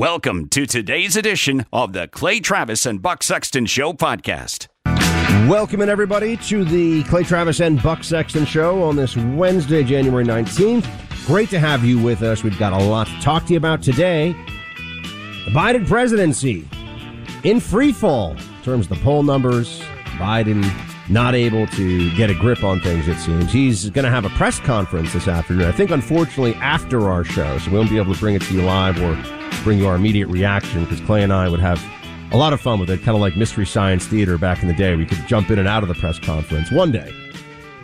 Welcome to today's edition of the Clay Travis and Buck Sexton Show podcast. Welcome, everybody, to the Clay Travis and Buck Sexton Show on this Wednesday, January 19th. Great to have you with us. We've got a lot to talk to you about today. The Biden presidency in free fall in terms of the poll numbers. Biden not able to get a grip on things, it seems. He's going to have a press conference this afternoon. I think, unfortunately, after our show, so we won't be able to bring it to you live or bring you our immediate reaction because Clay and I would have a lot of fun with it, kind of like Mystery Science Theater back in the day. We could jump in and out of the press conference one day.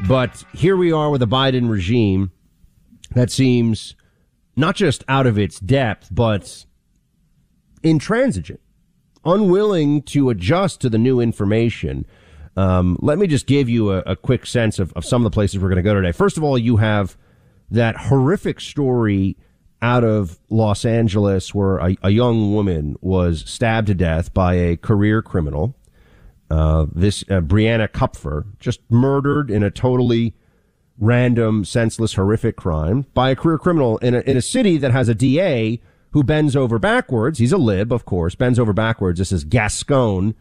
But here we are with a Biden regime that seems not just out of its depth, but intransigent, unwilling to adjust to the new information. Um, let me just give you a, a quick sense of, of some of the places we're going to go today. First of all, you have that horrific story out of Los Angeles where a, a young woman was stabbed to death by a career criminal. Uh, this uh, Brianna Kupfer just murdered in a totally random, senseless, horrific crime by a career criminal in a, in a city that has a DA who bends over backwards. He's a lib, of course, bends over backwards. This is Gascon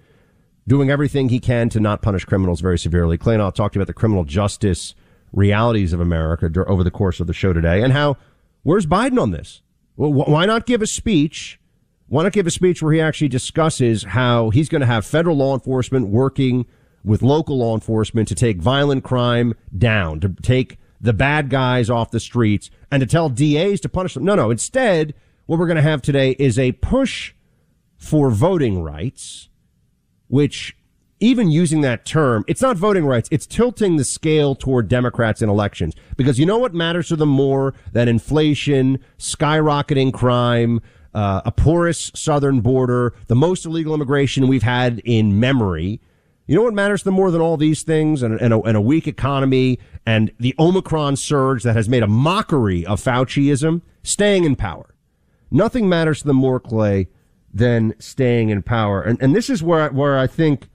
doing everything he can to not punish criminals very severely. Clay and I'll talk to you about the criminal justice realities of America over the course of the show today and how Where's Biden on this? Well, why not give a speech? Why not give a speech where he actually discusses how he's going to have federal law enforcement working with local law enforcement to take violent crime down, to take the bad guys off the streets and to tell DAs to punish them. No, no. Instead, what we're going to have today is a push for voting rights, which even using that term, it's not voting rights. It's tilting the scale toward Democrats in elections because you know what matters to them more than inflation, skyrocketing crime, uh, a porous southern border, the most illegal immigration we've had in memory. You know what matters to them more than all these things and, and, a, and a weak economy and the Omicron surge that has made a mockery of Fauciism? Staying in power. Nothing matters to them more, Clay, than staying in power. And, and this is where, where I think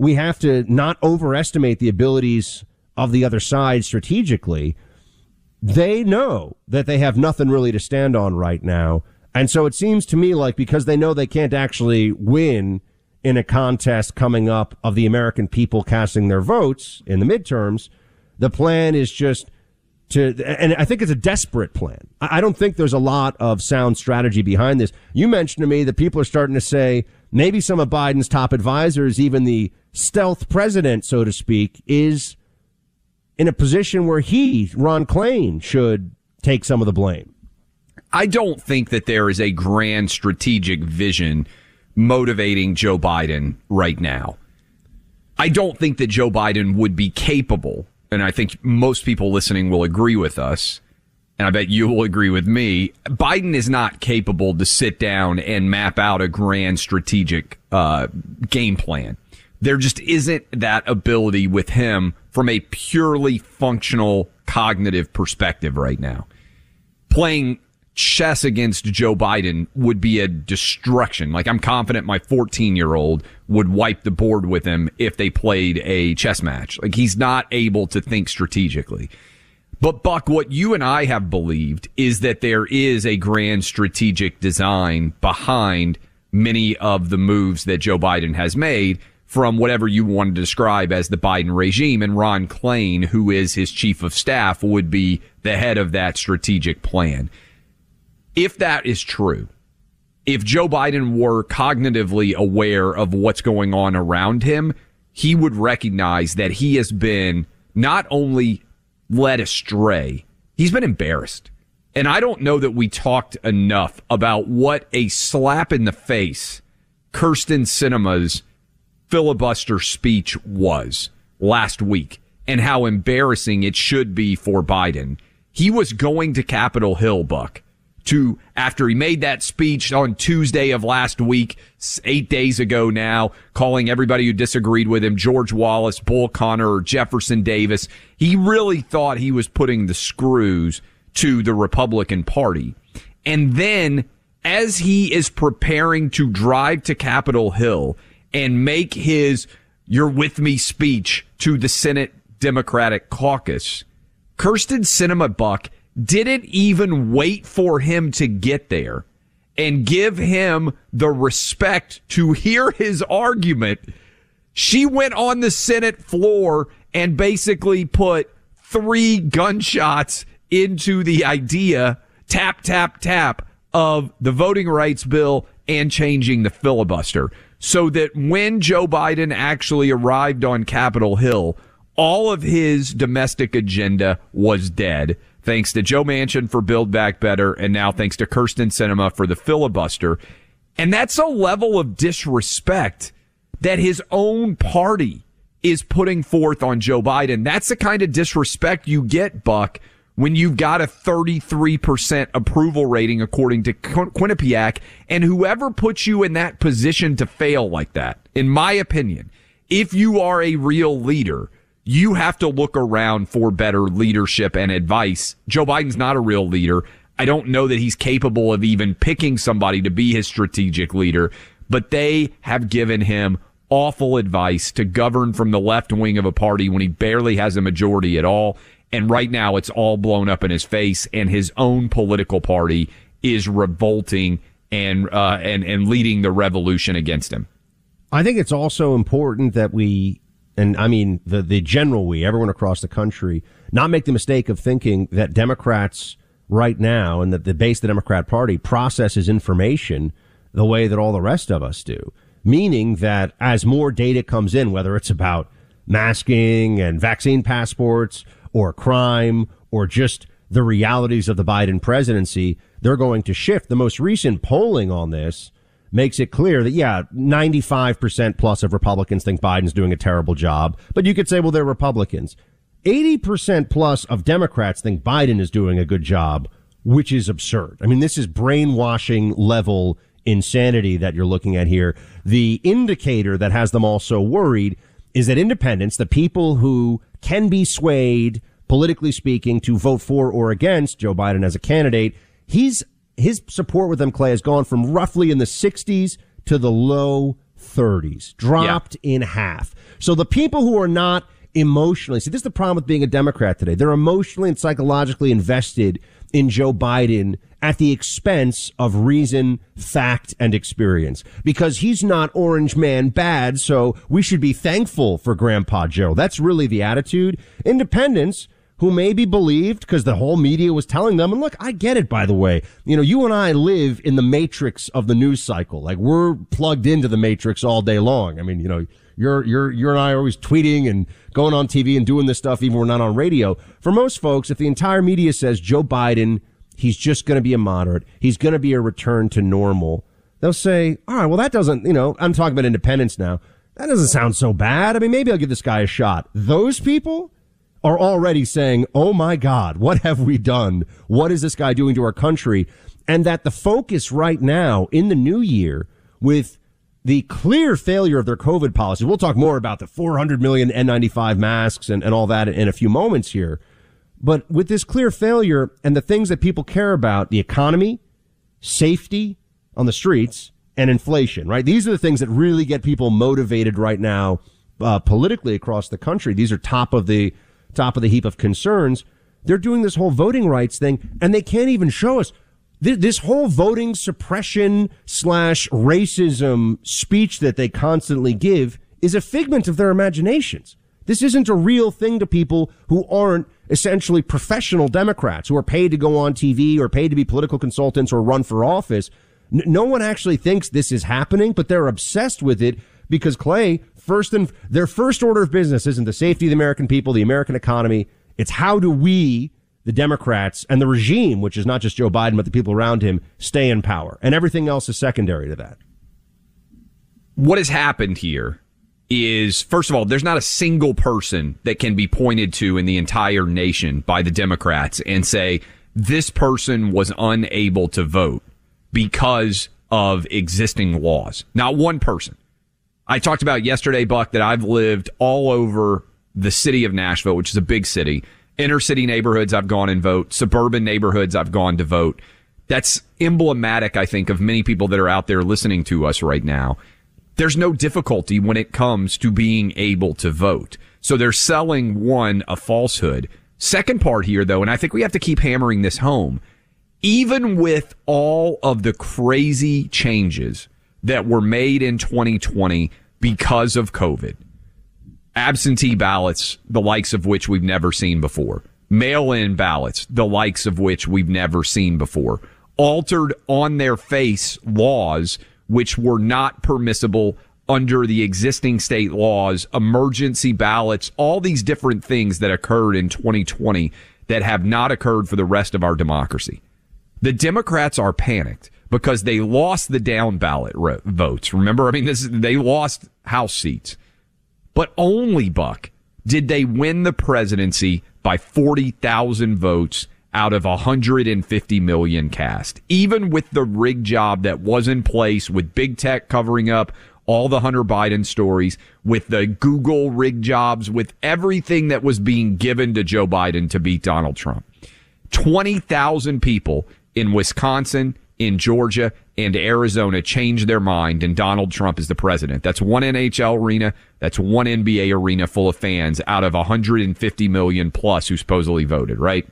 we have to not overestimate the abilities of the other side strategically. They know that they have nothing really to stand on right now. And so it seems to me like because they know they can't actually win in a contest coming up of the American people casting their votes in the midterms, the plan is just to, and I think it's a desperate plan. I don't think there's a lot of sound strategy behind this. You mentioned to me that people are starting to say maybe some of Biden's top advisors, even the stealth president, so to speak, is in a position where he, Ron Klain, should take some of the blame. I don't think that there is a grand strategic vision motivating Joe Biden right now. I don't think that Joe Biden would be capable, and I think most people listening will agree with us, and I bet you will agree with me. Biden is not capable to sit down and map out a grand strategic uh, game plan There just isn't that ability with him from a purely functional cognitive perspective right now. Playing chess against Joe Biden would be a destruction. Like I'm confident my 14 year old would wipe the board with him if they played a chess match. Like he's not able to think strategically. But Buck, what you and I have believed is that there is a grand strategic design behind many of the moves that Joe Biden has made from whatever you want to describe as the Biden regime. And Ron Klain, who is his chief of staff, would be the head of that strategic plan. If that is true, if Joe Biden were cognitively aware of what's going on around him, he would recognize that he has been not only led astray, he's been embarrassed. And I don't know that we talked enough about what a slap in the face Kyrsten Sinema's filibuster speech was last week and how embarrassing it should be for Biden. He was going to Capitol Hill, Buck, to after he made that speech on Tuesday of last week, eight days ago now, calling everybody who disagreed with him George Wallace, Bull Connor, or Jefferson Davis. He really thought he was putting the screws to the Republican Party. And then as he is preparing to drive to Capitol Hill and make his you're with me speech to the Senate Democratic caucus, Kyrsten Sinema Buck didn't even wait for him to get there and give him the respect to hear his argument. She went on the Senate floor and basically put three gunshots into the idea, tap, tap, tap, of the voting rights bill and changing the filibuster. So that when Joe Biden actually arrived on Capitol Hill, all of his domestic agenda was dead. Thanks to Joe Manchin for Build Back Better, and now thanks to Kyrsten Sinema for the filibuster. And that's a level of disrespect that his own party is putting forth on Joe Biden. That's the kind of disrespect you get, Buck, when you've got a 33% approval rating according to Quinnipiac and whoever puts you in that position to fail like that, in my opinion, if you are a real leader, you have to look around for better leadership and advice. Joe Biden's not a real leader. I don't know that he's capable of even picking somebody to be his strategic leader, but they have given him awful advice to govern from the left wing of a party when he barely has a majority at all. And right now it's all blown up in his face and his own political party is revolting and, uh, and, and leading the revolution against him. I think it's also important that we, and I mean the, the general we, everyone across the country, not make the mistake of thinking that Democrats right now and that the base of the Democrat party processes information the way that all the rest of us do. Meaning that as more data comes in, whether it's about masking and vaccine passports or crime or just the realities of the Biden presidency, they're going to shift. The most recent polling on this makes it clear that, yeah, 95% plus of Republicans think Biden's doing a terrible job. But you could say, well, they're Republicans. 80% plus of Democrats think Biden is doing a good job, which is absurd. I mean, this is brainwashing level insanity that you're looking at here. The indicator that has them all so worried is that independents, the people who can be swayed, politically speaking, to vote for or against Joe Biden as a candidate, he's his support with them, Clay, has gone from roughly in the 60s to the low 30s, dropped yeah. in half. So the people who are not emotionally, see, this is the problem with being a Democrat today. They're emotionally and psychologically invested in Joe Biden at the expense of reason, fact, and experience. Because he's not orange man bad, so we should be thankful for Grandpa Joe. That's really the attitude. Independents, who maybe believed because the whole media was telling them, and look, I get it, by the way. You know, you and I live in the matrix of the news cycle. Like we're plugged into the matrix all day long. I mean, you know, you're, you're, you and I are always tweeting and going on TV and doing this stuff, even when we're not on radio. For most folks, if the entire media says Joe Biden He's just going to be a moderate. He's going to be a return to normal. They'll say, all right, well, that doesn't, you know, I'm talking about independents now. That doesn't sound so bad. I mean, maybe I'll give this guy a shot. Those people are already saying, oh my God, what have we done? What is this guy doing to our country? And that the focus right now in the new year with the clear failure of their COVID policy. We'll talk more about the 400 million N95 masks and, and all that in a few moments here. But with this clear failure and the things that people care about, the economy, safety on the streets, and inflation, right? These are the things that really get people motivated right now, uh, politically across the country. These are top of the, top of the heap of concerns. They're doing this whole voting rights thing and they can't even show us this whole voting suppression slash racism speech that they constantly give is a figment of their imaginations. This isn't a real thing to people who aren't essentially professional Democrats who are paid to go on TV or paid to be political consultants or run for office. no one actually thinks this is happening, but they're obsessed with it because Clay, first and their first order of business isn't the safety of the American people, the American economy. It's how do we the Democrats and the regime, which is not just Joe Biden, but the people around him, stay in power. And everything else is secondary to that. What has happened here is, first of all, there's not a single person that can be pointed to in the entire nation by the Democrats and say, this person was unable to vote because of existing laws. Not one person. I talked about yesterday, Buck, that I've lived all over the city of Nashville, which is a big city Inner city neighborhoods, I've gone and vote. Suburban neighborhoods, I've gone to vote. That's emblematic, I think, of many people that are out there listening to us right now. There's no difficulty when it comes to being able to vote. So they're selling one, a falsehood. Second part here, though, and I think we have to keep hammering this home. Even with all of the crazy changes that were made in 2020 because of COVID, absentee ballots, the likes of which we've never seen before, mail in ballots, the likes of which we've never seen before, altered on their face laws which were not permissible under the existing state laws, emergency ballots, all these different things that occurred in 2020 that have not occurred for the rest of our democracy. The Democrats are panicked because they lost the down ballot votes. Remember, I mean, this they lost House seats but only Buck did they win the presidency by 40,000 votes out of 150 million cast. Even with the rig job that was in place with big tech covering up all the Hunter Biden stories, with the Google rig jobs, with everything that was being given to Joe Biden to beat Donald Trump. 20,000 people in Wisconsin, in Georgia, and Arizona change their mind and Donald Trump is the president. That's one NHL arena. That's one NBA arena full of fans out of 150 million plus who supposedly voted, right?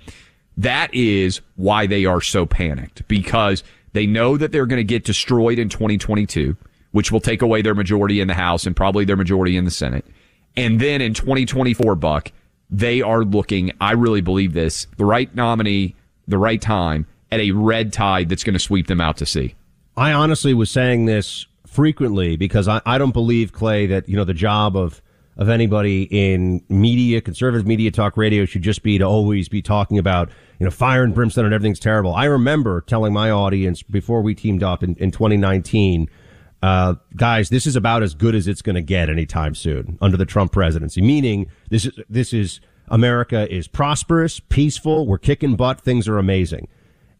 That is why they are so panicked because they know that they're going to get destroyed in 2022, which will take away their majority in the House and probably their majority in the Senate. And then in 2024, Buck, they are looking, I really believe this, the right nominee, the right time at a red tide that's going to sweep them out to sea. I honestly was saying this frequently because I, I don't believe Clay that you know the job of of anybody in media, conservative media talk radio should just be to always be talking about, you know, fire and brimstone and everything's terrible. I remember telling my audience before we teamed up in, in 2019, uh, guys, this is about as good as it's going to get anytime soon under the Trump presidency. Meaning this is, this is America is prosperous, peaceful. We're kicking butt. Things are amazing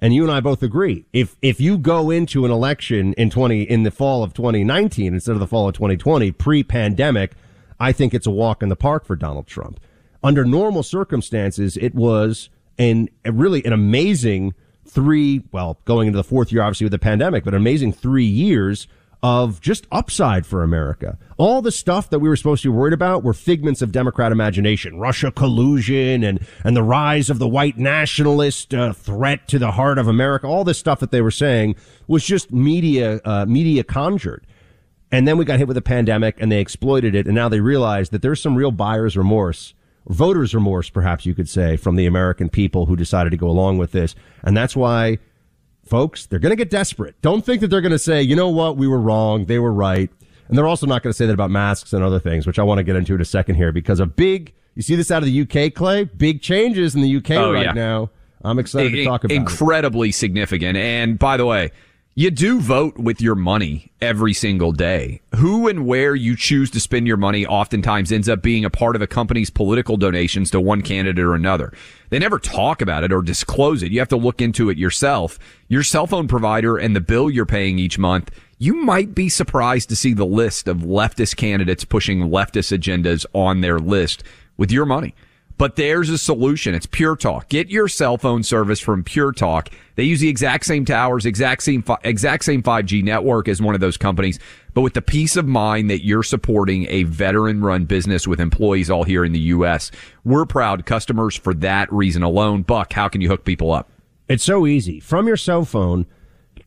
and you and I both agree. If if you go into an election in twenty in the fall of 2019 instead of the fall of 2020, pre-pandemic, I think it's a walk in the park for Donald Trump. Under normal circumstances, it was an really an amazing three. Well, going into the fourth year, obviously with the pandemic, but an amazing three years of just upside for America. All the stuff that we were supposed to be worried about were figments of Democrat imagination, Russia collusion and, and the rise of the white nationalist uh, threat to the heart of America. All this stuff that they were saying was just media, uh, media conjured. And then we got hit with a pandemic and they exploited it. And now they realize that there's some real buyer's remorse, voters remorse, perhaps you could say, from the American people who decided to go along with this. And that's why folks, they're going to get desperate. Don't think that they're going to say, you know what, we were wrong, they were right. And they're also not going to say that about masks and other things, which I want to get into in a second here because a big, you see this out of the UK, Clay? Big changes in the UK oh, right yeah. now. I'm excited to talk about Incredibly it. significant. And by the way, you do vote with your money every single day. Who and where you choose to spend your money oftentimes ends up being a part of a company's political donations to one candidate or another. They never talk about it or disclose it. You have to look into it yourself. Your cell phone provider and the bill you're paying each month you might be surprised to see the list of leftist candidates pushing leftist agendas on their list with your money. But there's a solution. It's Pure Talk. Get your cell phone service from Pure Talk. They use the exact same towers, exact same, exact same 5G network as one of those companies, but with the peace of mind that you're supporting a veteran run business with employees all here in the U.S. We're proud customers for that reason alone. Buck, how can you hook people up? It's so easy. From your cell phone,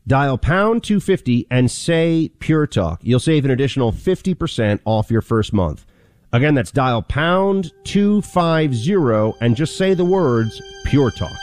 dial pound 250 and say Pure Talk. You'll save an additional 50% off your first month. Again, that's dial pound 250 and just say the words Pure Talk.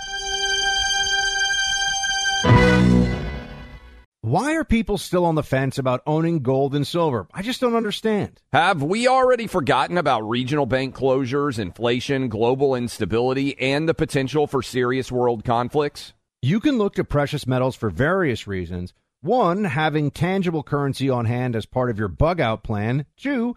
Why are people still on the fence about owning gold and silver? I just don't understand. Have we already forgotten about regional bank closures, inflation, global instability, and the potential for serious world conflicts? You can look to precious metals for various reasons. One, having tangible currency on hand as part of your bug out plan. Two,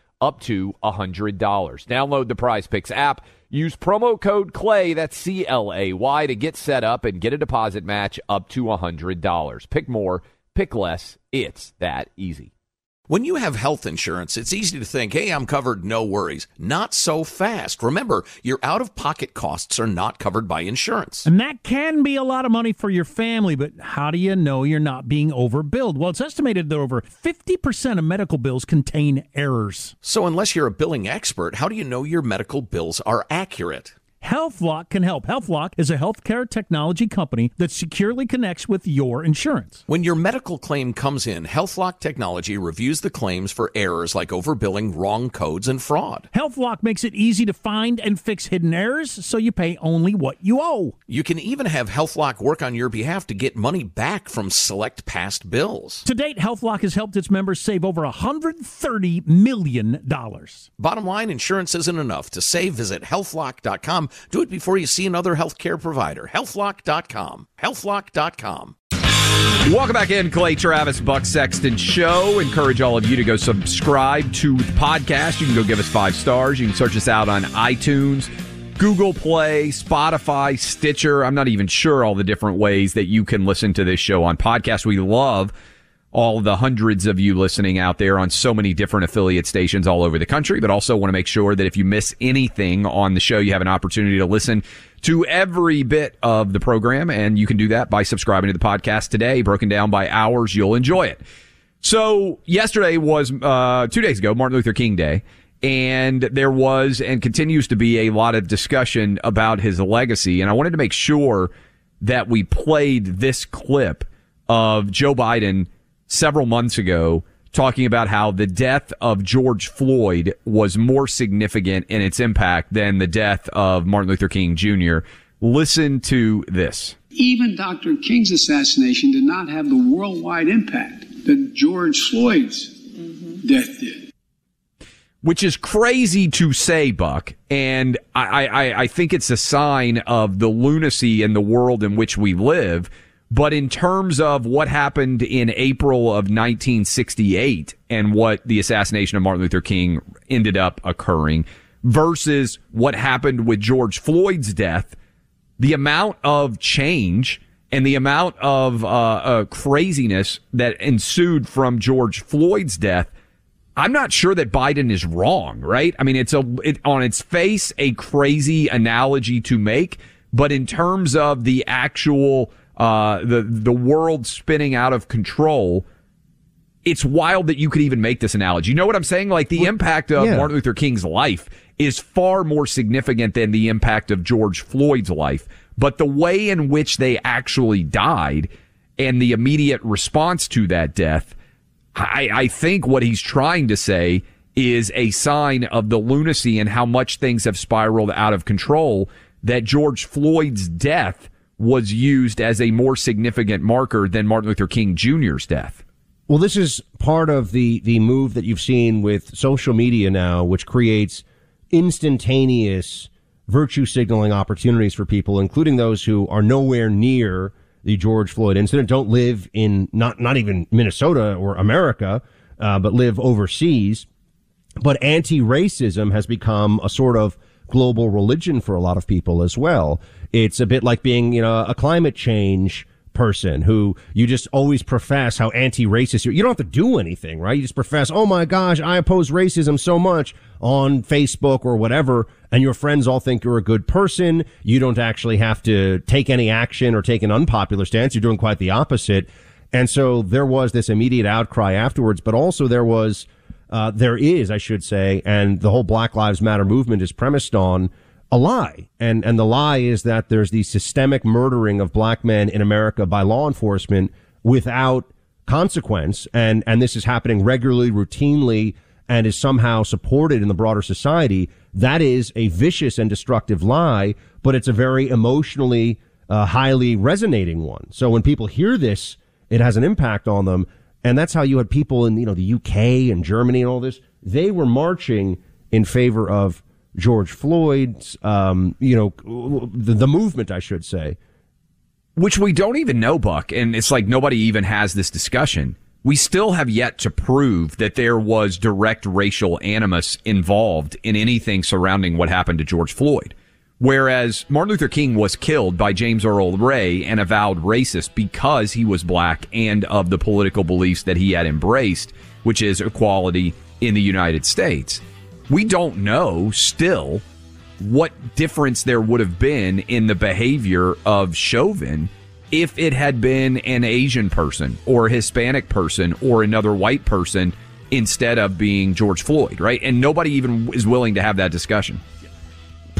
up to $100. Download the Prize Picks app Use promo code CLAY, that's C L A Y, to get set up and get a deposit match up to $100. Pick more, pick less. It's that easy. When you have health insurance, it's easy to think, hey, I'm covered, no worries. Not so fast. Remember, your out of pocket costs are not covered by insurance. And that can be a lot of money for your family, but how do you know you're not being overbilled? Well, it's estimated that over 50% of medical bills contain errors. So, unless you're a billing expert, how do you know your medical bills are accurate? HealthLock can help. HealthLock is a healthcare technology company that securely connects with your insurance. When your medical claim comes in, HealthLock technology reviews the claims for errors like overbilling, wrong codes, and fraud. HealthLock makes it easy to find and fix hidden errors so you pay only what you owe. You can even have HealthLock work on your behalf to get money back from select past bills. To date, HealthLock has helped its members save over $130 million. Bottom line, insurance isn't enough. To save, visit healthlock.com do it before you see another healthcare provider. Healthlock.com. Healthlock.com. Welcome back in, Clay Travis, Buck Sexton Show. Encourage all of you to go subscribe to the podcast. You can go give us five stars. You can search us out on iTunes, Google Play, Spotify, Stitcher. I'm not even sure all the different ways that you can listen to this show on podcast. We love all the hundreds of you listening out there on so many different affiliate stations all over the country, but also want to make sure that if you miss anything on the show, you have an opportunity to listen to every bit of the program. And you can do that by subscribing to the podcast today, broken down by hours. You'll enjoy it. So yesterday was, uh, two days ago, Martin Luther King Day. And there was and continues to be a lot of discussion about his legacy. And I wanted to make sure that we played this clip of Joe Biden several months ago talking about how the death of George Floyd was more significant in its impact than the death of Martin Luther King Jr. Listen to this. Even Dr. King's assassination did not have the worldwide impact that George Floyd's mm-hmm. death did. which is crazy to say, Buck. And I, I, I think it's a sign of the lunacy in the world in which we live. But in terms of what happened in April of 1968 and what the assassination of Martin Luther King ended up occurring versus what happened with George Floyd's death, the amount of change and the amount of uh, uh, craziness that ensued from George Floyd's death I'm not sure that Biden is wrong, right? I mean, it's a it, on its face a crazy analogy to make, but in terms of the actual uh, the the world spinning out of control, it's wild that you could even make this analogy. You know what I'm saying? Like the impact of yeah. Martin Luther King's life is far more significant than the impact of George Floyd's life, but the way in which they actually died and the immediate response to that death I, I think what he's trying to say is a sign of the lunacy and how much things have spiraled out of control that George Floyd's death was used as a more significant marker than Martin Luther King Jr.'s death. Well, this is part of the the move that you've seen with social media now, which creates instantaneous virtue signaling opportunities for people, including those who are nowhere near the George Floyd incident, don't live in not not even Minnesota or America, uh, but live overseas. But anti-racism has become a sort of global religion for a lot of people as well. It's a bit like being, you know, a climate change person who you just always profess how anti-racist you are. You don't have to do anything, right? You just profess, oh my gosh, I oppose racism so much on Facebook or whatever, and your friends all think you're a good person. You don't actually have to take any action or take an unpopular stance. You're doing quite the opposite. And so there was this immediate outcry afterwards, but also there was, uh, there is, I should say, and the whole Black Lives Matter movement is premised on a lie. And, and the lie is that there's the systemic murdering of black men in America by law enforcement without consequence. And, and this is happening regularly, routinely, and is somehow supported in the broader society. That is a vicious and destructive lie, but it's a very emotionally, uh, highly resonating one. So when people hear this, it has an impact on them. And that's how you had people in, you know, the UK and Germany and all this. They were marching in favor of George Floyd's, um, you know, the, the movement, I should say. Which we don't even know, Buck. And it's like nobody even has this discussion. We still have yet to prove that there was direct racial animus involved in anything surrounding what happened to George Floyd. Whereas Martin Luther King was killed by James Earl Ray, an avowed racist, because he was black and of the political beliefs that he had embraced, which is equality in the United States. We don't know still what difference there would have been in the behavior of Chauvin if it had been an Asian person or a Hispanic person or another white person instead of being George Floyd, right? And nobody even is willing to have that discussion.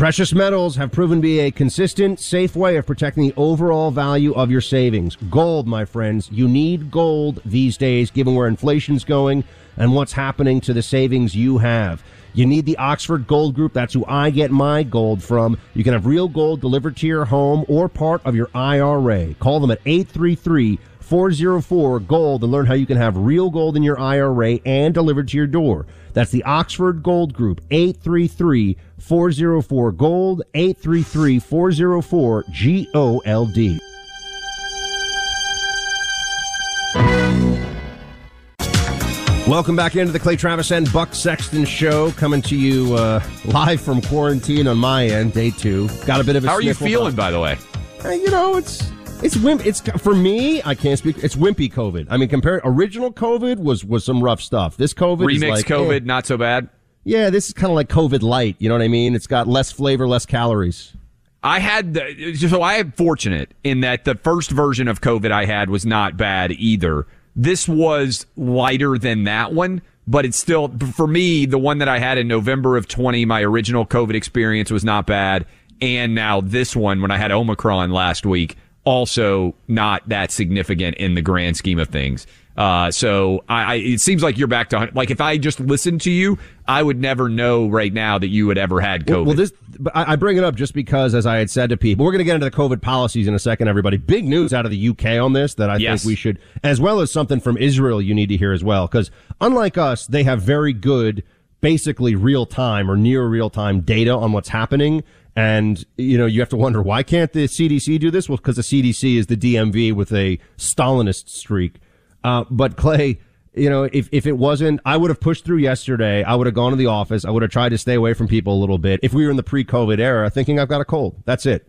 Precious metals have proven to be a consistent, safe way of protecting the overall value of your savings. Gold, my friends. You need gold these days, given where inflation's going and what's happening to the savings you have. You need the Oxford Gold Group. That's who I get my gold from. You can have real gold delivered to your home or part of your IRA. Call them at 833 404 Gold and learn how you can have real gold in your IRA and delivered to your door. That's the Oxford Gold Group, 833 404 Gold, 833 404 G O L D. Welcome back into the Clay Travis and Buck Sexton show, coming to you uh, live from quarantine on my end, day two. Got a bit of a. How are you feeling, but- by the way? Hey, you know, it's it's wimp. It's for me. I can't speak. It's wimpy COVID. I mean, compare original COVID was was some rough stuff. This COVID is Remix like, COVID, eh. not so bad. Yeah, this is kind of like COVID light. You know what I mean? It's got less flavor, less calories. I had the, so I am fortunate in that the first version of COVID I had was not bad either. This was lighter than that one, but it's still for me the one that I had in November of 20. My original COVID experience was not bad, and now this one when I had Omicron last week also not that significant in the grand scheme of things. Uh, so I, I, it seems like you're back to like if I just listened to you, I would never know right now that you had ever had COVID. Well, well, this I I bring it up just because, as I had said to people, we're going to get into the COVID policies in a second. Everybody, big news out of the UK on this that I Yes. think we should, as well as something from Israel, you need to hear as well. Because unlike us, they have very good, basically real time or near real time data on what's happening. And you know, you have to wonder why can't the CDC do this? Well, because the CDC is the DMV with a Stalinist streak. Uh, but Clay, you know, if, if it wasn't, I would have pushed through yesterday. I would have gone to the office. I would have tried to stay away from people a little bit. If we were in the pre-COVID era, thinking I've got a cold, that's it.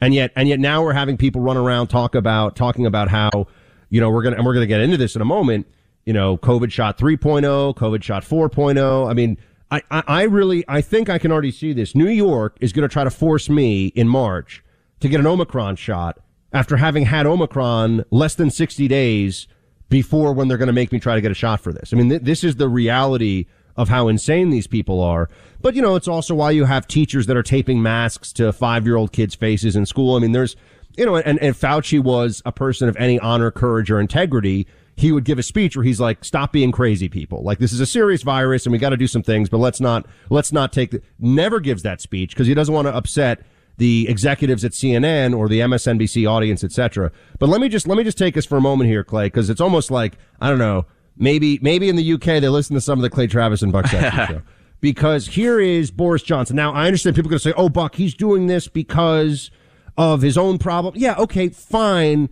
And yet, and yet now we're having people run around talk about, talking about how, you know, we're going to, and we're going to get into this in a moment, you know, COVID shot 3.0, COVID shot 4.0. I mean, I, I, I really, I think I can already see this. New York is going to try to force me in March to get an Omicron shot after having had Omicron less than 60 days before when they're going to make me try to get a shot for this. I mean, th- this is the reality of how insane these people are. But, you know, it's also why you have teachers that are taping masks to five year old kids' faces in school. I mean, there's, you know, and, and Fauci was a person of any honor, courage, or integrity. He would give a speech where he's like, stop being crazy people. Like, this is a serious virus and we got to do some things, but let's not, let's not take the, never gives that speech because he doesn't want to upset the executives at CNN or the MSNBC audience, etc. But let me just let me just take us for a moment here, Clay, because it's almost like I don't know, maybe maybe in the UK they listen to some of the Clay Travis and Buck Sexton show. Because here is Boris Johnson. Now I understand people are going to say, "Oh, Buck, he's doing this because of his own problem." Yeah, okay, fine.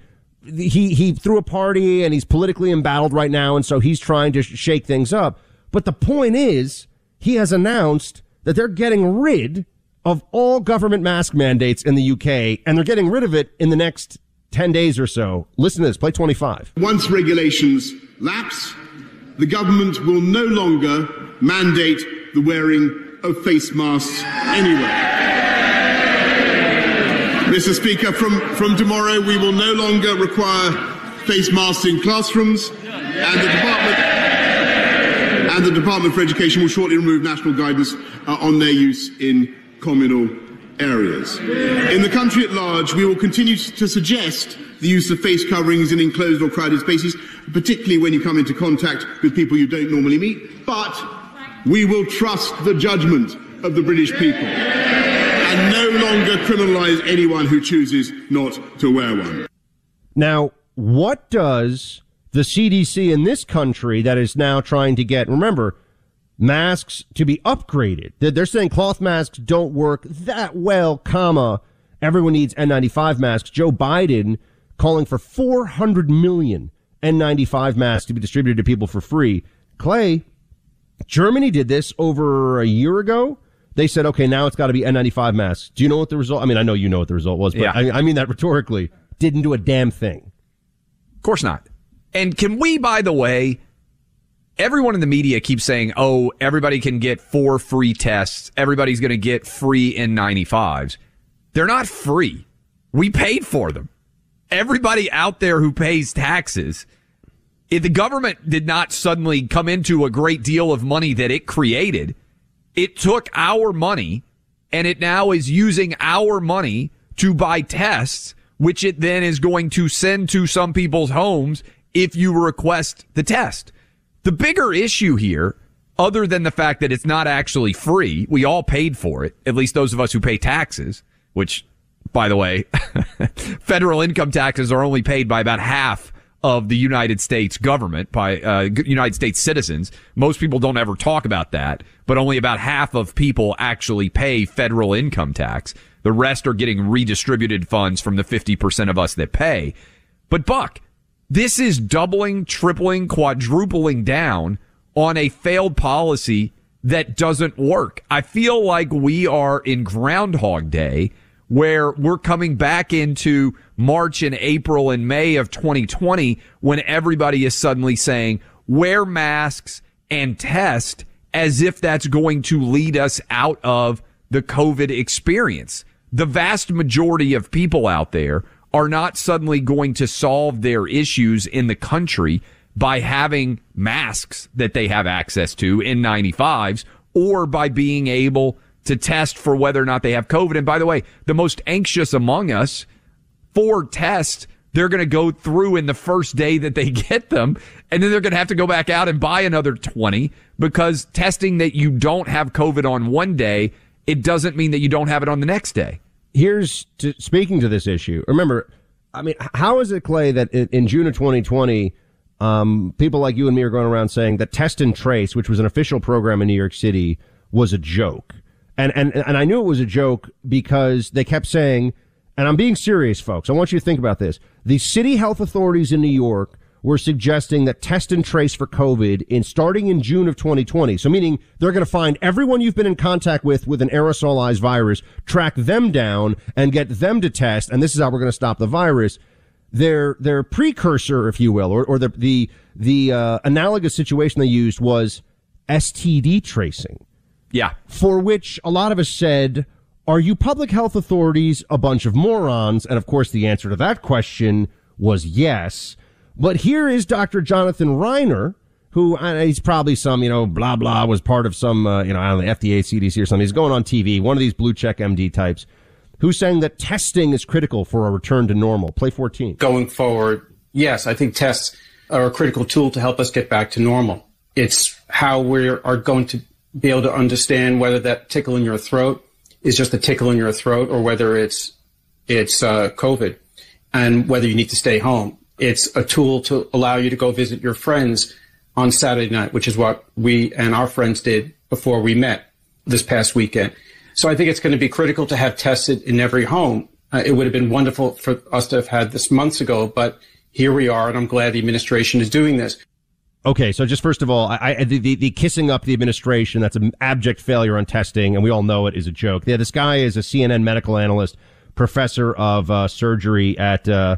He he threw a party and he's politically embattled right now, and so he's trying to sh- shake things up. But the point is, he has announced that they're getting rid of all government mask mandates in the UK, and they're getting rid of it in the next 10 days or so. Listen to this, play 25. Once regulations lapse, the government will no longer mandate the wearing of face masks anywhere. Mr. Speaker, from, from tomorrow we will no longer require face masks in classrooms, and the Department and the Department for Education will shortly remove national guidance uh, on their use in communal areas. In the country at large, we will continue to suggest the use of face coverings in enclosed or crowded spaces, particularly when you come into contact with people you don't normally meet, but we will trust the judgment of the British people and no longer criminalise anyone who chooses not to wear one. Now, what does the CDC in this country that is now trying to get, remember, masks to be upgraded? They're saying cloth masks don't work that well, comma, everyone needs N95 masks. Joe Biden calling for 400 million N95 masks to be distributed to people for free. Clay, Germany did this over a year ago. They said, okay, now it's got to be N95 masks. Do you know what the result? I mean, I know you know what the result was, but Yeah. I, I mean that rhetorically. Didn't do a damn thing. Of course not. And can we, by the way, everyone in the media keeps saying, oh, everybody can get four free tests. Everybody's going to get free N95s. They're not free. We paid for them. Everybody out there who pays taxes, if the government did not suddenly come into a great deal of money that it created, it took our money and it now is using our money to buy tests, which it then is going to send to some people's homes if you request the test. The bigger issue here, other than the fact that it's not actually free, we all paid for it, at least those of us who pay taxes, which, by the way, federal income taxes are only paid by about half of the United States government by uh, United States citizens. Most people don't ever talk about that, but only about half of people actually pay federal income tax. The rest are getting redistributed funds from the 50% of us that pay. But Buck, this is doubling, tripling, quadrupling down on a failed policy that doesn't work. I feel like we are in Groundhog Day where we're coming back into March and April and May of 2020 when everybody is suddenly saying wear masks and test as if that's going to lead us out of the COVID experience. The vast majority of people out there are not suddenly going to solve their issues in the country by having masks that they have access to N95s or by being able to test for whether or not they have COVID. And by the way, the most anxious among us for tests they're going to go through in the first day that they get them. And then they're going to have to go back out and buy another 20 because testing that you don't have COVID on one day, it doesn't mean that you don't have it on the next day. Here's to, speaking to this issue. Remember, I mean, how is it, Clay, that in, in June of 2020, um, people like you and me are going around saying that test and trace, which was an official program in New York City, was a joke. And, and, and I knew it was a joke because they kept saying, and I'm being serious, folks. I want you to think about this. The city health authorities in New York were suggesting that test and trace for COVID in starting in June of 2020. So meaning they're going to find everyone you've been in contact with with an aerosolized virus, track them down and get them to test. And this is how we're going to stop the virus. Their, their precursor, if you will, or, or the, the, the, uh, analogous situation they used was STD tracing. Yeah. For which a lot of us said, are you public health authorities a bunch of morons? And of course, the answer to that question was yes. But here is Dr. Jonathan Reiner, who uh, he's probably some, you know, blah, blah, was part of some, uh, you know, I don't know, FDA, CDC or something. He's going on TV, one of these blue check MD types, who's saying that testing is critical for a return to normal. Play 14. Going forward, yes, I think tests are a critical tool to help us get back to normal. It's how we are going to be able to understand whether that tickle in your throat is just a tickle in your throat or whether it's it's uh, COVID and whether you need to stay home. It's a tool to allow you to go visit your friends on Saturday night, which is what we and our friends did before we met this past weekend. So I think it's going to be critical to have tested in every home. Uh, it would have been wonderful for us to have had this months ago, but here we are, and I'm glad the administration is doing this. Okay, so just first of all, I, I the, the, the kissing up the administration, that's an abject failure on testing, and we all know it is a joke. Yeah, this guy is a CNN medical analyst, professor of uh, surgery at, uh,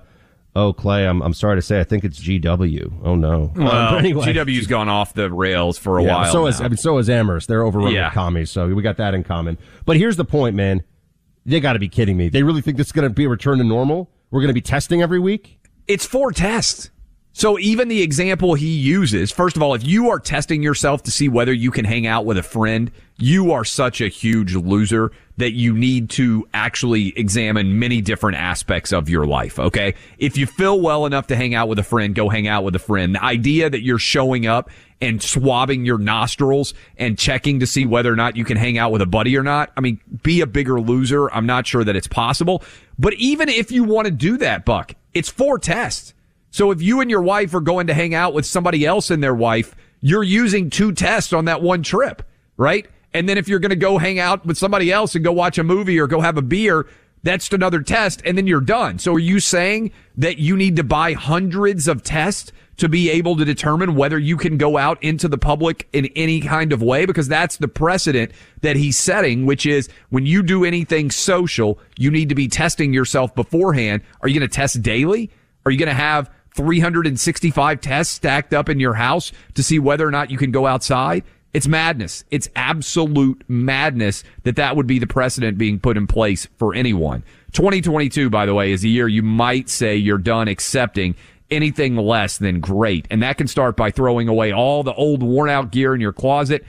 oh, Clay, I'm, I'm sorry to say, I think it's GW. Oh, no. Well, but anyway. GW's gone off the rails for a Yeah, while. So now. is, I mean, so is Amherst. They're overrun Yeah. with commies, so we got that in common. But here's the point, man. They got to be kidding me. They really think this is going to be a return to normal? We're going to be testing every week? it's four tests. So even the example he uses, first of all, if you are testing yourself to see whether you can hang out with a friend, you are such a huge loser that you need to actually examine many different aspects of your life. Okay. If you feel well enough to hang out with a friend, go hang out with a friend. The idea that you're showing up and swabbing your nostrils and checking to see whether or not you can hang out with a buddy or not. I mean, be a bigger loser. I'm not sure that it's possible. But even if you want to do that, Buck, it's four tests. So if you and your wife are going to hang out with somebody else and their wife, you're using two tests on that one trip, right? And then if you're going to go hang out with somebody else and go watch a movie or go have a beer, that's another test and then you're done. So are you saying that you need to buy hundreds of tests to be able to determine whether you can go out into the public in any kind of way? Because that's the precedent that he's setting, which is when you do anything social, you need to be testing yourself beforehand. Are you going to test daily? Are you going to have 365 tests stacked up in your house to see whether or not you can go outside? It's madness. It's absolute madness that that would be the precedent being put in place for anyone. 2022, by the way, is a year you might say you're done accepting anything less than great. And that can start by throwing away all the old worn out gear in your closet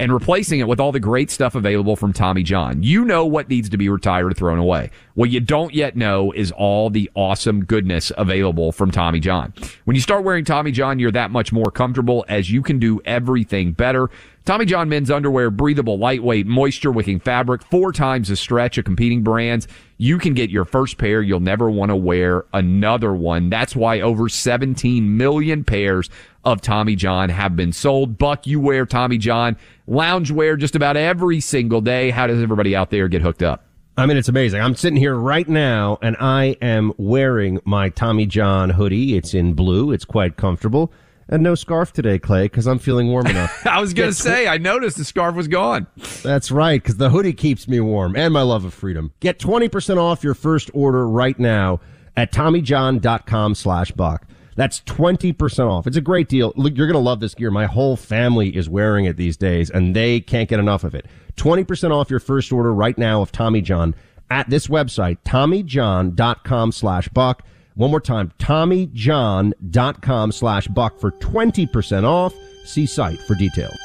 and replacing it with all the great stuff available from Tommy John. You know what needs to be retired or thrown away. What you don't yet know is all the awesome goodness available from Tommy John. When you start wearing Tommy John, you're that much more comfortable as you can do everything better. Tommy John men's underwear, breathable, lightweight, moisture wicking fabric, four times the stretch of competing brands. You can get your first pair. You'll never want to wear another one. That's why over 17 million pairs of Tommy John have been sold. Buck, you wear Tommy John loungewear just about every single day. How does everybody out there get hooked up? I mean, it's amazing. I'm sitting here right now and I am wearing my Tommy John hoodie. It's in blue. It's quite comfortable. And no scarf today, Clay, because I'm feeling warm enough. I was going to say, I noticed the scarf was gone. That's right, because the hoodie keeps me warm and my love of freedom. Get 20% off your first order right now at TommyJohn.com slash Buck. That's 20% off. It's a great deal. Look, you're going to love this gear. My whole family is wearing it these days and they can't get enough of it. 20% off your first order right now of Tommy John at this website, TommyJohn.com slash Buck. One more time, TommyJohn.com slash Buck for 20% off. See site for details.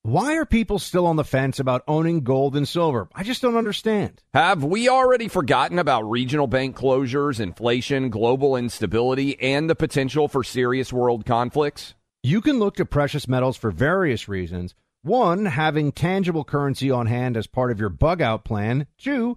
Why are people still on the fence about owning gold and silver? I just don't understand. Have we already forgotten about regional bank closures, inflation, global instability, and the potential for serious world conflicts? You can look to precious metals for various reasons. One, having tangible currency on hand as part of your bug out plan. Two,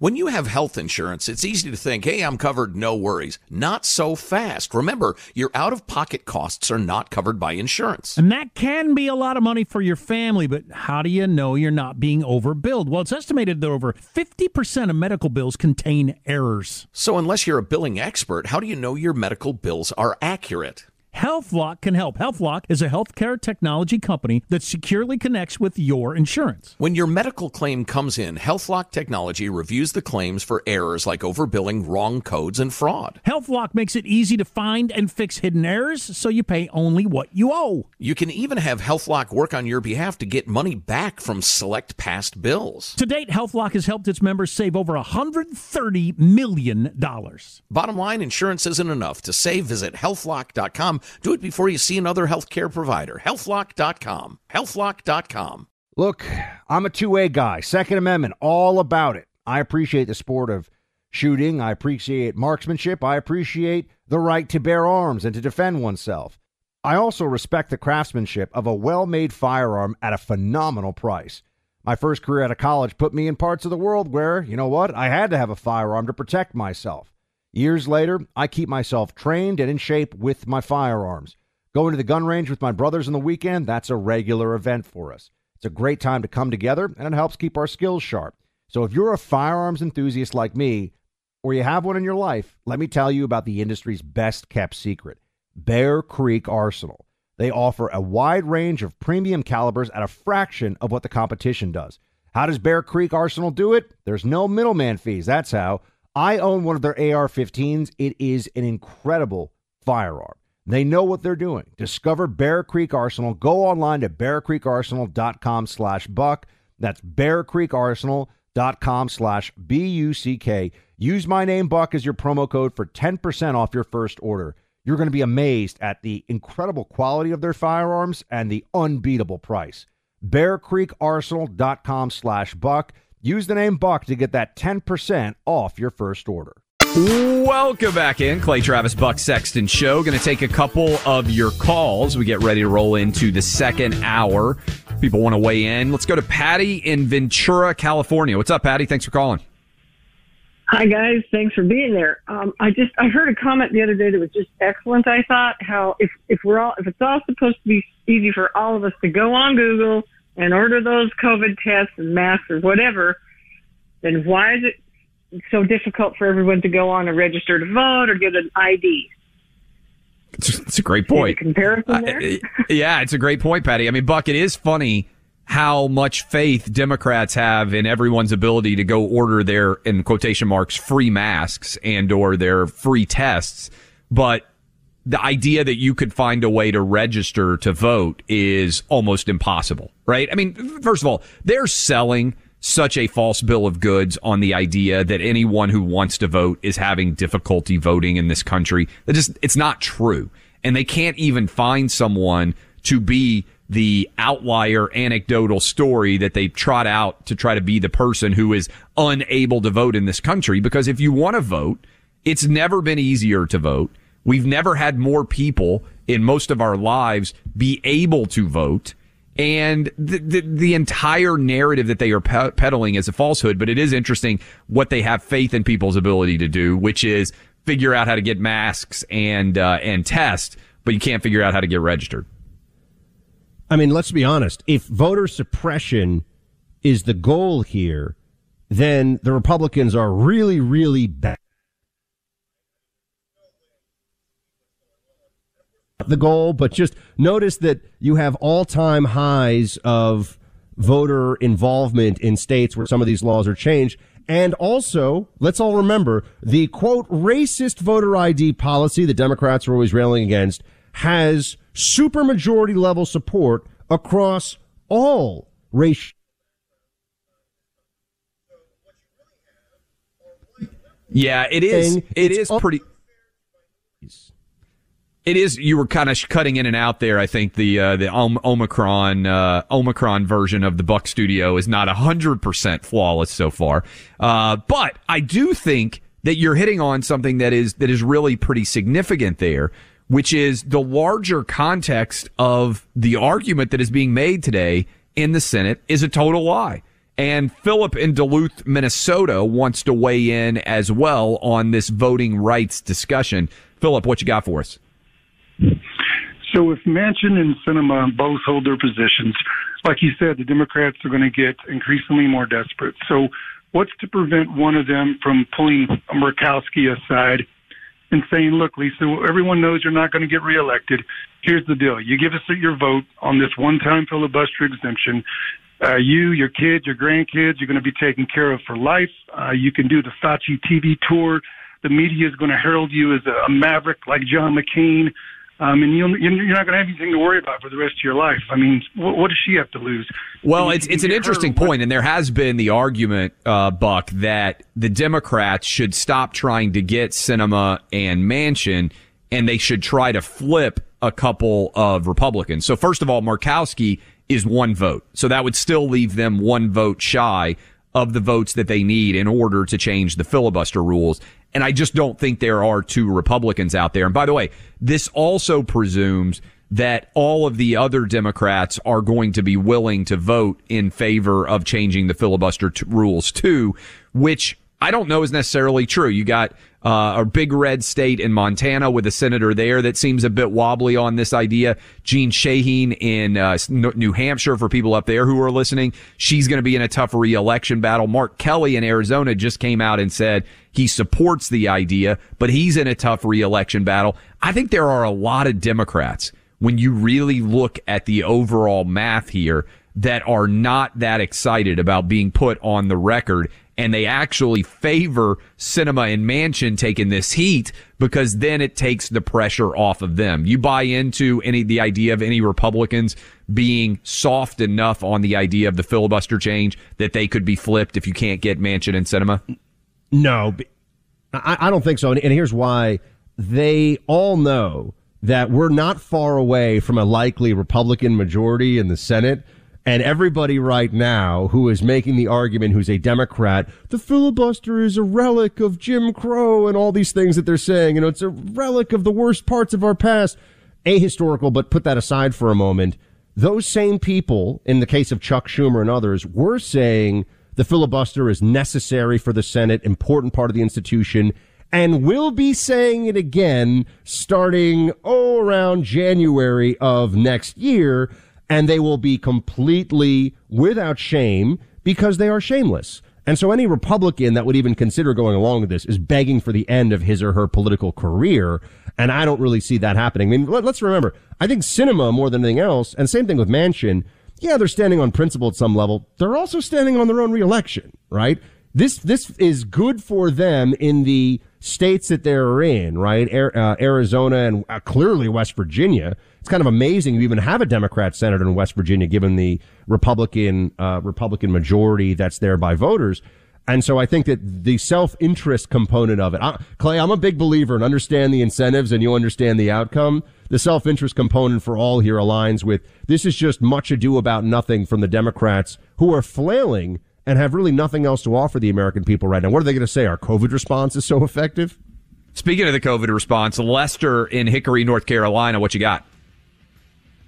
When you have health insurance, it's easy to think, hey, I'm covered, no worries. Not so fast. Remember, your out of pocket costs are not covered by insurance. And that can be a lot of money for your family, but how do you know you're not being overbilled? Well, it's estimated that over 50% of medical bills contain errors. So, unless you're a billing expert, how do you know your medical bills are accurate? HealthLock can help. HealthLock is a healthcare technology company that securely connects with your insurance. When your medical claim comes in, HealthLock technology reviews the claims for errors like overbilling, wrong codes, and fraud. HealthLock makes it easy to find and fix hidden errors so you pay only what you owe. You can even have HealthLock work on your behalf to get money back from select past bills. To date, HealthLock has helped its members save over $130 million. Bottom line, insurance isn't enough. To save, visit healthlock.com do it before you see another healthcare provider. Healthlock.com. Healthlock.com. Look, I'm a two way guy. Second Amendment, all about it. I appreciate the sport of shooting. I appreciate marksmanship. I appreciate the right to bear arms and to defend oneself. I also respect the craftsmanship of a well made firearm at a phenomenal price. My first career out of college put me in parts of the world where, you know what, I had to have a firearm to protect myself. Years later, I keep myself trained and in shape with my firearms. Going to the gun range with my brothers on the weekend, that's a regular event for us. It's a great time to come together and it helps keep our skills sharp. So if you're a firearms enthusiast like me, or you have one in your life, let me tell you about the industry's best kept secret Bear Creek Arsenal. They offer a wide range of premium calibers at a fraction of what the competition does. How does Bear Creek Arsenal do it? There's no middleman fees. That's how. I own one of their AR 15s. It is an incredible firearm. They know what they're doing. Discover Bear Creek Arsenal. Go online to bearcreekarsenal.com slash buck. That's bearcreekarsenal.com slash B-U-C-K. Use my name, Buck, as your promo code for 10% off your first order. You're going to be amazed at the incredible quality of their firearms and the unbeatable price. bearcreekarsenal.com slash buck. Use the name Buck to get that 10% off your first order. Welcome back in. Clay Travis Buck Sexton Show. Going to take a couple of your calls. We get ready to roll into the second hour. People want to weigh in. Let's go to Patty in Ventura, California. What's up, Patty? Thanks for calling. Hi guys, thanks for being there. Um, I just I heard a comment the other day that was just excellent. I thought how if if we're all if it's all supposed to be easy for all of us to go on Google and order those COVID tests and masks or whatever, then why is it so difficult for everyone to go on and register to vote or get an ID? It's, a great point. comparison there? Uh, yeah, it's a great point, Patty. I mean, Buck, it is funny how much faith Democrats have in everyone's ability to go order their, in quotation marks, free masks and or their free tests. But the idea that you could find a way to register to vote is almost impossible, right? I mean, first of all, they're selling such a false bill of goods on the idea that anyone who wants to vote is having difficulty voting in this country. That just, it's not true. And they can't even find someone to be the outlier anecdotal story that they trot out to try to be the person who is unable to vote in this country. Because if you want to vote, it's never been easier to vote. We've never had more people in most of our lives be able to vote. And the, the, the entire narrative that they are pe- peddling is a falsehood, but it is interesting what they have faith in people's ability to do, which is figure out how to get masks and uh, and test, but you can't figure out how to get registered. I mean, let's be honest. If voter suppression is the goal here, then the Republicans are really, really bad. The goal, but just notice that you have all time highs of voter involvement in states where some of these laws are changed. And also, let's all remember the quote racist voter ID policy the Democrats are always railing against has supermajority level support across all race. Yeah, it is. It it's is pretty. It is. You were kind of cutting in and out there. I think the uh, the Om- Omicron uh, Omicron version of the Buck Studio is not hundred percent flawless so far. Uh, but I do think that you're hitting on something that is that is really pretty significant there, which is the larger context of the argument that is being made today in the Senate is a total lie. And Philip in Duluth, Minnesota wants to weigh in as well on this voting rights discussion. Philip, what you got for us? So if Manchin and Sinema both hold their positions, like you said, the Democrats are going to get increasingly more desperate. So what's to prevent one of them from pulling Murkowski aside and saying, look, Lisa, everyone knows you're not going to get reelected. Here's the deal. You give us your vote on this one-time filibuster exemption. Uh, you, your kids, your grandkids, you're going to be taken care of for life. Uh, you can do the Saatchi TV tour. The media is going to herald you as a, a maverick like John McCain. Um, and you'll, you're not going to have anything to worry about for the rest of your life. I mean, what, what does she have to lose? Well, You it's it's an interesting what- point, and there has been the argument, uh, Buck, that the Democrats should stop trying to get Sinema and Manchin, and they should try to flip a couple of Republicans. So first of all, Murkowski is one vote, so that would still leave them one vote shy of the votes that they need in order to change the filibuster rules. And I just don't think there are two Republicans out there. And by the way, this also presumes that all of the other Democrats are going to be willing to vote in favor of changing the filibuster t- rules too, which I don't know is necessarily true. You got uh, a big red state in Montana with a senator there that seems a bit wobbly on this idea. Jeanne Shaheen in uh, New Hampshire, for people up there who are listening, she's going to be in a tough reelection battle. Mark Kelly in Arizona just came out and said he supports the idea, but he's in a tough reelection battle. I think there are a lot of Democrats when you really look at the overall math here that are not that excited about being put on the record and they actually favor Sinema and Manchin taking this heat because then it takes the pressure off of them. You buy into any the idea of any Republicans being soft enough on the idea of the filibuster change that they could be flipped if you can't get Manchin and Sinema? No, I don't think so. And, and here's why. They all know that we're not far away from a likely Republican majority in the Senate. And everybody right now who is making the argument, who's a Democrat, the filibuster is a relic of Jim Crow and all these things that they're saying. You know, it's a relic of the worst parts of our past. Ahistorical, but put that aside for a moment. Those same people, in the case of Chuck Schumer and others, were saying the filibuster is necessary for the Senate, important part of the institution, and will be saying it again starting, oh, around January of next year. And they will be completely without shame because they are shameless. And so any Republican that would even consider going along with this is begging for the end of his or her political career. And I don't really see that happening. I mean, let, us remember, I think Sinema more than anything else, and same thing with Manchin. Yeah, they're standing on principle at some level. They're also standing on their own reelection, right? This, this is good for them in the states that they're in, right? Uh, Arizona and uh, clearly West Virginia. It's kind of amazing you even have a Democrat senator in West Virginia, given the Republican uh, Republican majority that's there by voters. And so I think that the self-interest component of it, I, Clay, I'm a big believer and understand the incentives and you understand the outcome. The self-interest component for all here aligns with this is just much ado about nothing from the Democrats who are flailing and have really nothing else to offer the American people right now. What are they going to say? Our COVID response is so effective? Speaking of the COVID response, Lester in Hickory, North Carolina, what you got?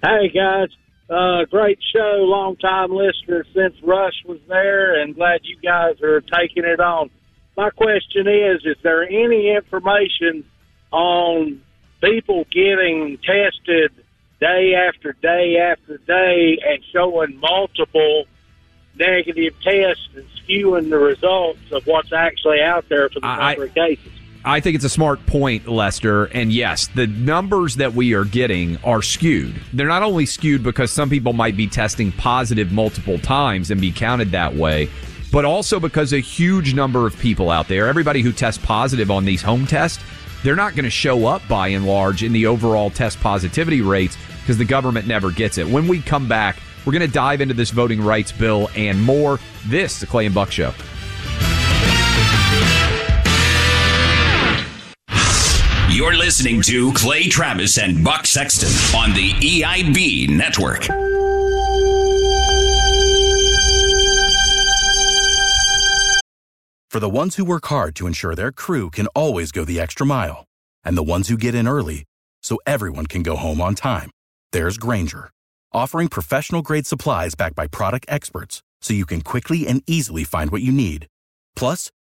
Hey guys, uh, great show. Long time listener since Rush was there, and glad you guys are taking it on. my question is: Is there any information on people getting tested day after day after day and showing multiple negative tests and skewing the results of what's actually out there for the I- number of cases? I think it's a smart point, Lester. And yes, the numbers that we are getting are skewed. They're not only skewed because some people might be testing positive multiple times and be counted that way, but also because a huge number of people out there, everybody who tests positive on these home tests, they're not going to show up by and large in the overall test positivity rates because the government never gets it. When we come back, we're going to dive into this voting rights bill and more. This, the Clay and Buck Show. You're listening to Clay Travis and Buck Sexton on the EIB network. For the ones who work hard to ensure their crew can always go the extra mile, and the ones who get in early so everyone can go home on time, there's Grainger, offering professional grade supplies backed by product experts so you can quickly and easily find what you need. Plus,